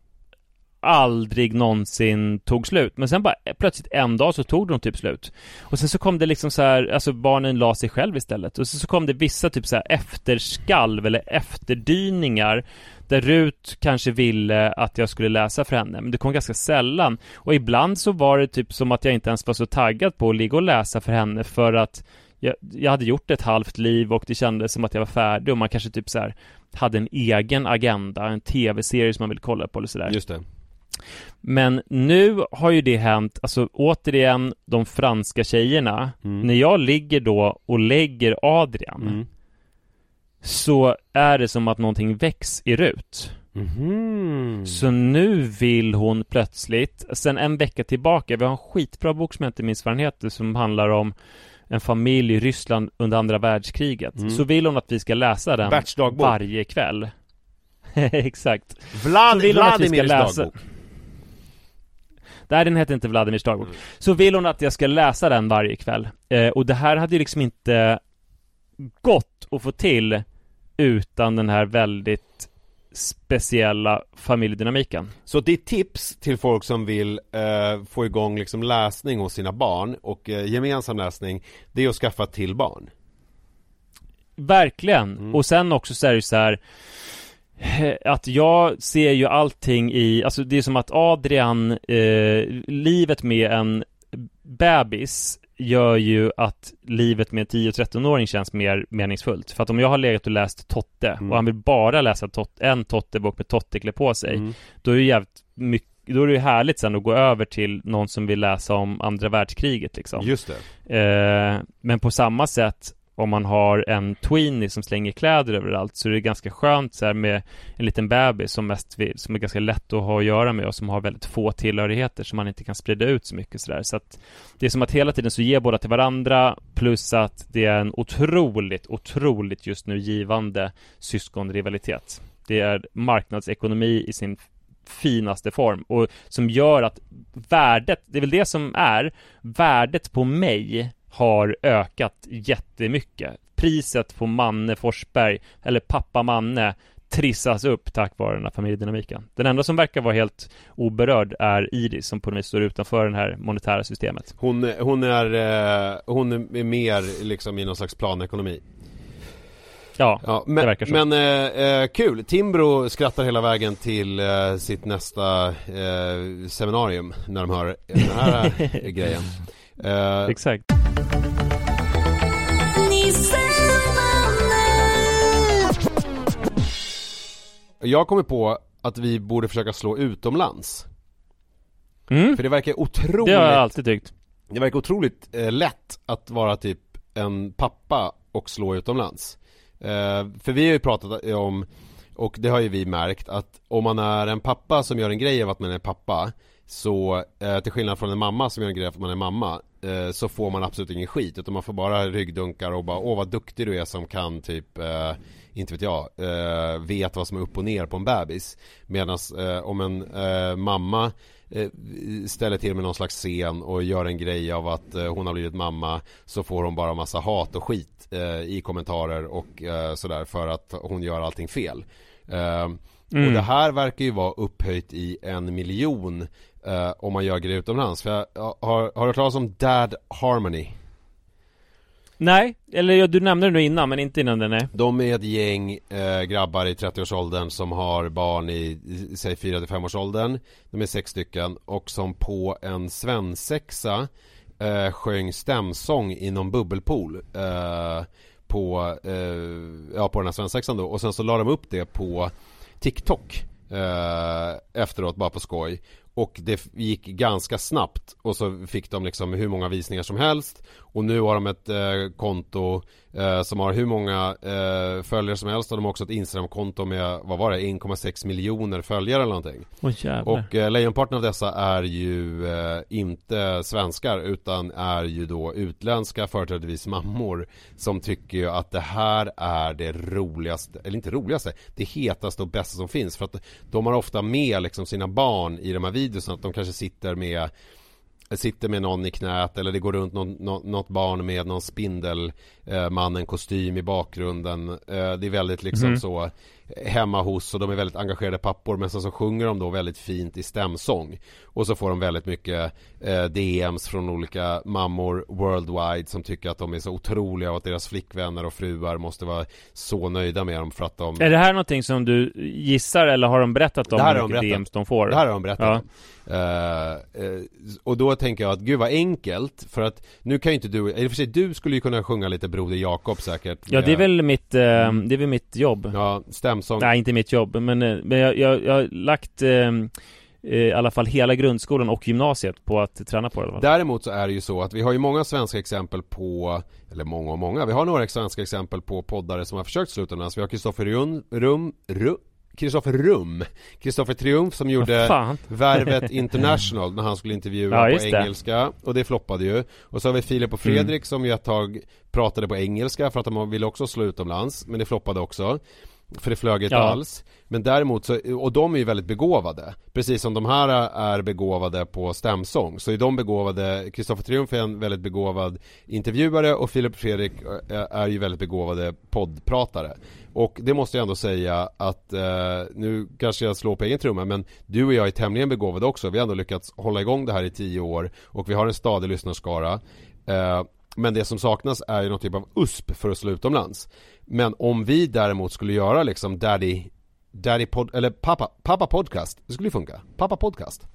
aldrig någonsin tog slut. Men sen bara plötsligt en dag så tog de typ slut. Och sen så kom det liksom så här, alltså barnen la sig själv istället. Och sen så kom det vissa typ så här efterskalv eller efterdyningar där Rut kanske ville att jag skulle läsa för henne, men det kom ganska sällan. Och ibland så var det typ som att jag inte ens var så taggad på att ligga och läsa för henne för att jag, jag hade gjort ett halvt liv och det kändes som att jag var färdig och man kanske typ så här hade en egen agenda, en tv-serie som man vill kolla på eller sådär. Just det Men nu har ju det hänt, alltså återigen de franska tjejerna, Mm. när jag ligger då och lägger Adrian mm. Så är det som att någonting väcks i Rut. Mhm. Så nu vill hon plötsligt, sen en vecka tillbaka, vi har en skitbra bok som jag inte minns vad den heter, som handlar om en familj i Ryssland under andra världskriget. Mm. Så vill hon att vi ska läsa den varje kväll. Exakt. Vlad, Vladimirs läsa- dagbok Nej, den heter inte Vladimirs dagbok. Så vill hon att jag ska läsa den varje kväll. Eh, och det här hade ju liksom inte gått att få till utan den här väldigt speciella familjedynamiken. Så ditt tips till folk som vill eh, få igång liksom läsning hos sina barn och eh, gemensam läsning Det är att skaffa till barn Verkligen! Mm. Och sen också så är det så här eh, att jag ser ju allting i, alltså det är som att Adrian, eh, livet med en bebis gör ju att livet med en 10-13-åring känns mer meningsfullt. För att om jag har legat och läst Totte Mm. och han vill bara läsa tot, en Totte-bok med Totte klä på sig, Mm. då är det jävligt mycket då är det ju härligt sen att gå över till någon som vill läsa om andra världskriget liksom. Just det Eh, men på samma sätt om man har en tweenie som slänger kläder överallt så är det ganska skönt så här med en liten bebis som mest vill, som är ganska lätt att ha att göra med och som har väldigt få tillhörigheter som man inte kan sprida ut så mycket sådär. Så att det är som att hela tiden så ger båda till varandra plus att det är en otroligt, otroligt just nu givande syskonrivalitet. Det är marknadsekonomi i sin finaste form och som gör att värdet, det är väl det som är värdet på mig har ökat jättemycket. Priset på Manne Forsberg, eller pappa Manne, trissas upp tack vare den här familjedynamiken. Den enda som verkar vara helt oberörd är Iris som på något vis står utanför det här monetära systemet. Hon, hon är, eh, hon är mer liksom i någon slags planekonomi Ja, Ja, det men, verkar så. men eh, eh, kul! Timbro skrattar hela vägen till eh, sitt nästa eh, seminarium när de hör den här grejen. Eh, Exakt. Jag kommer på att vi borde försöka slå utomlands. Mm. För det verkar otroligt Det har jag alltid tyckt. Det verkar otroligt eh, lätt att vara typ en pappa och slå utomlands. Eh, för vi har ju pratat om, och det har ju vi märkt, att om man är en pappa som gör en grej av att man är pappa så, eh, till skillnad från en mamma som gör en grej av att man är mamma eh, Så får man absolut ingen skit utan man får bara ryggdunkar och bara Åh vad duktig du är som kan typ eh, Inte vet jag, eh, vet vad som är upp och ner på en bebis Medan eh, om en eh, mamma ställer till med någon slags scen och gör en grej av att hon har blivit mamma så får hon bara massa hat och skit i kommentarer och sådär för att hon gör allting fel. Mm. Och det här verkar ju vara upphöjt i en miljon eh, om man gör grejer utomlands. För jag, jag har, har du hört talas om Dad Harmony? Nej, eller ja, du nämnde det nu innan men inte innan det, nej. De är ett gäng eh, grabbar i 30-årsåldern som har barn i, i säg 4-5-årsåldern De är sex stycken och som på en svensexa eh, sjöng stämsång i någon bubbelpool eh, på, eh, ja, på den här svensexan då och sen så la de upp det på TikTok eh, efteråt bara på skoj och det gick ganska snabbt. Och så fick de liksom hur många visningar som helst. Och nu har de ett eh, konto eh, som har hur många eh, följare som helst och de har också ett Instagram-konto med, vad var det, 1,6 miljoner följare eller någonting. Jävlar. Och eh, lejonparten av dessa är ju eh, inte svenskar utan är ju då utländska företrädesvis mammor som tycker ju att det här är det roligaste, eller inte roligaste, det hetaste och bästa som finns för att de har ofta med liksom sina barn i de här videorna att de kanske sitter med Sitter med någon i knät eller det går runt någon, nå- något barn med någon spindelmannen kostym i bakgrunden. Eh, det är väldigt liksom Mhm. så hemma hos och de är väldigt engagerade pappor men sen så sjunger de då väldigt fint i stämsång. Och så får de väldigt mycket eh, DMs från olika mammor worldwide som tycker att de är så otroliga och att deras flickvänner och fruar måste vara så nöjda med dem för att de Är det här någonting som du gissar eller har de berättat om Det här hur de mycket berättat. DMs de får? Det här har de berättat Ja. Eh, eh, och då tänker jag att gud vad enkelt för att nu kan ju inte du, eller för sig du skulle ju kunna sjunga lite Broder Jakob säkert Ja, det är väl mitt, eh, det är väl mitt jobb. Ja, stämsång Nej, inte mitt jobb, men, men jag, jag, jag har lagt i alla fall hela grundskolan och gymnasiet på att träna på det. Däremot så är det ju så att vi har ju många svenska exempel på Eller många och många, vi har några svenska exempel på poddare som har försökt sluta utomlands Vi har Kristoffer Rum, Rum, Rum Kristoffer Rum Kristoffer Triumf som gjorde. Värvet International när han skulle intervjua Ja, på. Mm. engelska och det floppade ju Och så har vi Filip och Fredrik som ju ett tag pratade på engelska för att de ville också slå utomlands men det floppade också För det flög inte Ja. alls. Men däremot så, och de är ju väldigt begåvade. Precis som de här är begåvade på stämsång. Så är de begåvade Kristoffer Triumf är en väldigt begåvad intervjuare och Filip Fredrik eh, är ju väldigt begåvade poddpratare. Och det måste jag ändå säga att eh, Nu kanske jag slår på egen trumma men Du och jag är tämligen begåvade också. Vi har ändå lyckats hålla igång det här i tio år Och vi har en stadig lyssnarskara. Eh, Men det som saknas är ju någon typ av USP för att slå utomlands. Men om vi däremot skulle göra liksom Daddy Daddy pod, eller pappa, pappa podcast Det skulle ju funka, pappa podcast.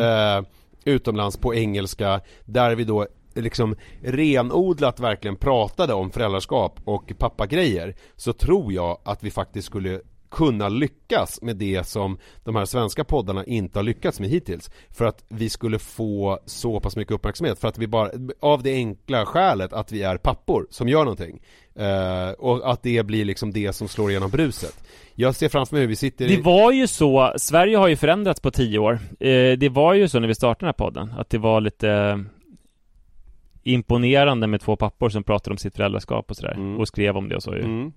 Eh, Utomlands på engelska Där vi då liksom renodlat verkligen pratade om föräldraskap och pappagrejer Så tror jag att vi faktiskt skulle kunna lyckas med det som de här svenska poddarna inte har lyckats med hittills För att vi skulle få så pass mycket uppmärksamhet för att vi bara Av det enkla skälet att vi är pappor som gör någonting eh, Och att det blir liksom det som slår igenom bruset Jag ser framför mig hur vi sitter i Det var ju så, Sverige har ju förändrats på tio år. Eh, det var ju så när vi startade den här podden, att det var lite imponerande med två pappor som pratade om sitt föräldraskap och sådär. Mm. Och skrev om det och så ju. mm.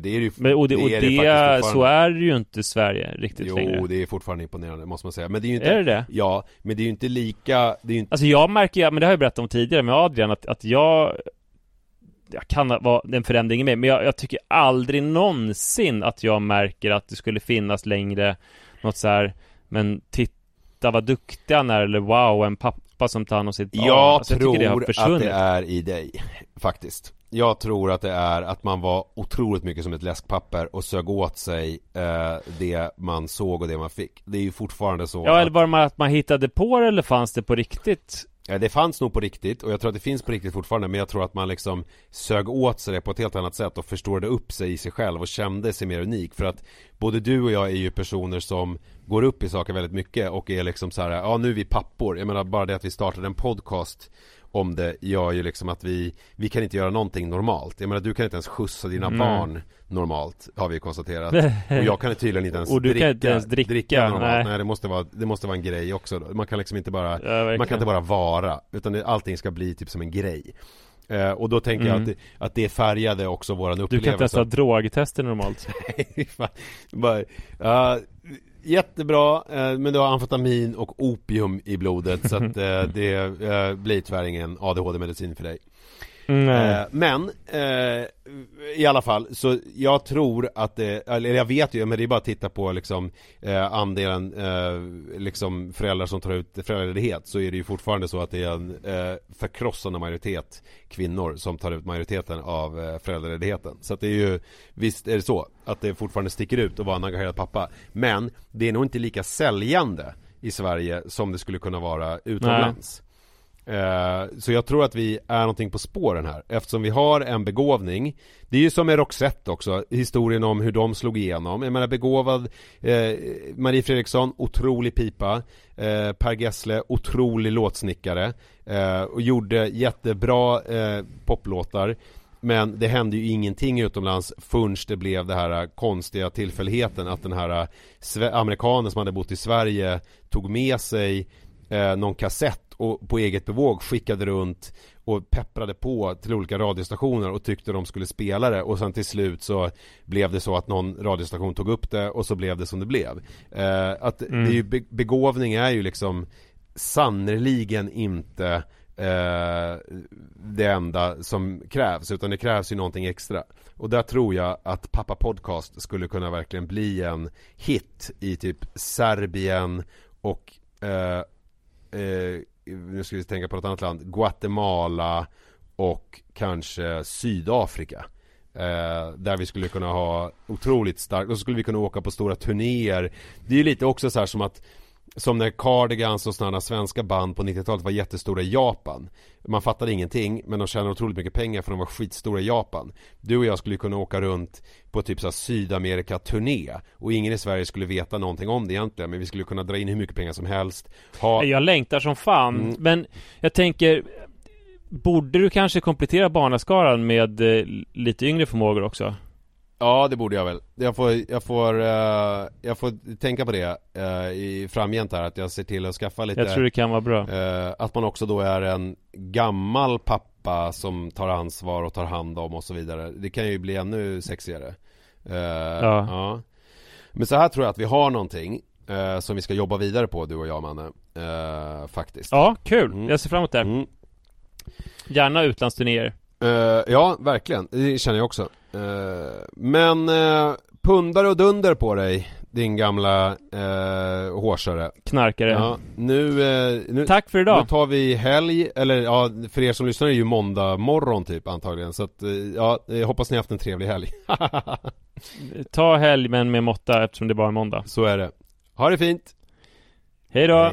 Det är det ju Men, och det, och är det, fortfarande. så är det ju inte Sverige riktigt Jo, längre. det är fortfarande imponerande måste man säga Men det är ju inte Är det det? Ja, men det är ju inte lika Det är inte Alltså jag märker ju, men det har jag berättat om tidigare med Adrian, att, att jag jag kan vara en förändring med, men jag, jag tycker aldrig någonsin att jag märker att det skulle finnas längre något så här, men titta vad duktig han är, eller wow, en pappa som tar hand om sitt barn. Jag Alltså, tror det har att det är i dig Faktiskt Jag tror att det är att man var otroligt mycket som ett läskpapper och sög åt sig eh, det man såg och det man fick. Det är ju fortfarande så Ja, eller var det att man hittade på det, eller fanns det på riktigt? Ja, det fanns nog på riktigt och jag tror att det finns på riktigt fortfarande men jag tror att man liksom sög åt sig det på ett helt annat sätt och förstorade upp sig i sig själv och kände sig mer unik. För att både du och jag är ju personer som går upp i saker väldigt mycket och är liksom så här, ja nu är vi pappor, jag menar bara det att vi startade en podcast om det gör ju liksom att vi, vi kan inte göra någonting normalt. Jag menar du kan inte ens skjutsa dina Mm. barn normalt, har vi konstaterat. Och jag kan tydligen inte ens Och du kan dricka, inte ens dricka, normalt. nej. Nej. det måste vara, det måste vara en grej också då. Man kan liksom inte bara Ja, man kan inte bara vara, utan det, allting ska bli typ som en grej. Eh, och då tänker jag Mm. att det, att det färgade också våran Du upplevelse. kan testa drogtester normalt. Fan, bara, ja, jättebra, eh, men du har amfetamin och opium i blodet så att eh, det eh, blir tyvärr ingen ADHD-medicin för dig. Nej. Eh, men eh, i alla fall så jag tror att det, eller jag vet ju, men det är bara att titta på liksom eh, andelen liksom föräldrar som tar ut föräldraledighet så är det ju fortfarande så att det är en förkrossande majoritet kvinnor som tar ut majoriteten av eh, föräldraledigheten. Så att det är ju, visst är det så att det fortfarande sticker ut att vara en engagerad pappa. Men det är nog inte lika säljande i Sverige som det skulle kunna vara utomlands. Eh, Eh, så jag tror att vi är någonting på spåren här. Eftersom vi har en begåvning. Det är ju som med Roxette också, historien om hur de slog igenom. Jag menar begåvad eh, Marie Fredriksson, otrolig pipa. Eh, Per Gessle, otrolig låtsnickare. Eh, Och gjorde jättebra eh, poplåtar. Men det hände ju ingenting utomlands förrän det blev det här konstiga tillfälligheten att den här eh, amerikanen som hade bott i Sverige tog med sig eh, någon kassett och på eget bevåg skickade runt och pepprade på till olika radiostationer och tyckte de skulle spela det och sen till slut så blev det så att någon radiostation tog upp det och så blev det som det blev. Eh, att det är ju, be- begåvning är ju liksom sannerligen inte eh, det enda som krävs utan det krävs ju någonting extra. Och där tror jag att Pappa Podcast skulle kunna verkligen bli en hit i typ Serbien och eh, Eh, nu ska vi tänka på något annat land, Guatemala och kanske Sydafrika. Eh, där vi skulle kunna ha otroligt starkt, och så skulle vi kunna åka på stora turnéer. Det är ju lite också så här som att som när Cardigans och sådana svenska band på 90-talet var jättestora i Japan Man fattade ingenting men de tjänade otroligt mycket pengar för de var skitstora i Japan Du och jag skulle kunna åka runt på typ så Sydamerika-turné Och ingen i Sverige skulle veta någonting om det egentligen Men vi skulle kunna dra in hur mycket pengar som helst ha... Jag längtar som fan, Mm. men jag tänker Borde du kanske komplettera barnaskaran med eh, lite yngre förmågor också? Ja det borde jag väl Jag får, jag får, eh, jag får tänka på det eh, i framgent här att jag ser till att skaffa lite Jag tror det kan vara bra Eh, att man också då är en gammal pappa som tar ansvar och tar hand om och så vidare. Det kan ju bli ännu sexigare. Ja. Men så här tror jag att vi har någonting som vi ska jobba vidare på, du och jag Manne. Faktiskt. Ja, kul. Mm. Jag ser fram emot det. Mm. Gärna utlandsturnéer. Eh, ja, verkligen. Det känner jag också. Eh, men uh, pundar och dunder på dig, din gamla uh, hårsare. Knarkare. Ja, nu, uh, nu, Tack för idag. Nu tar vi helg, eller ja, för er som lyssnar är det ju måndag morgon typ antagligen. Så att, ja, jag hoppas ni har haft en trevlig helg. Ta helg men med måtta eftersom det bara är måndag. Så är det. Ha det fint! Hej då!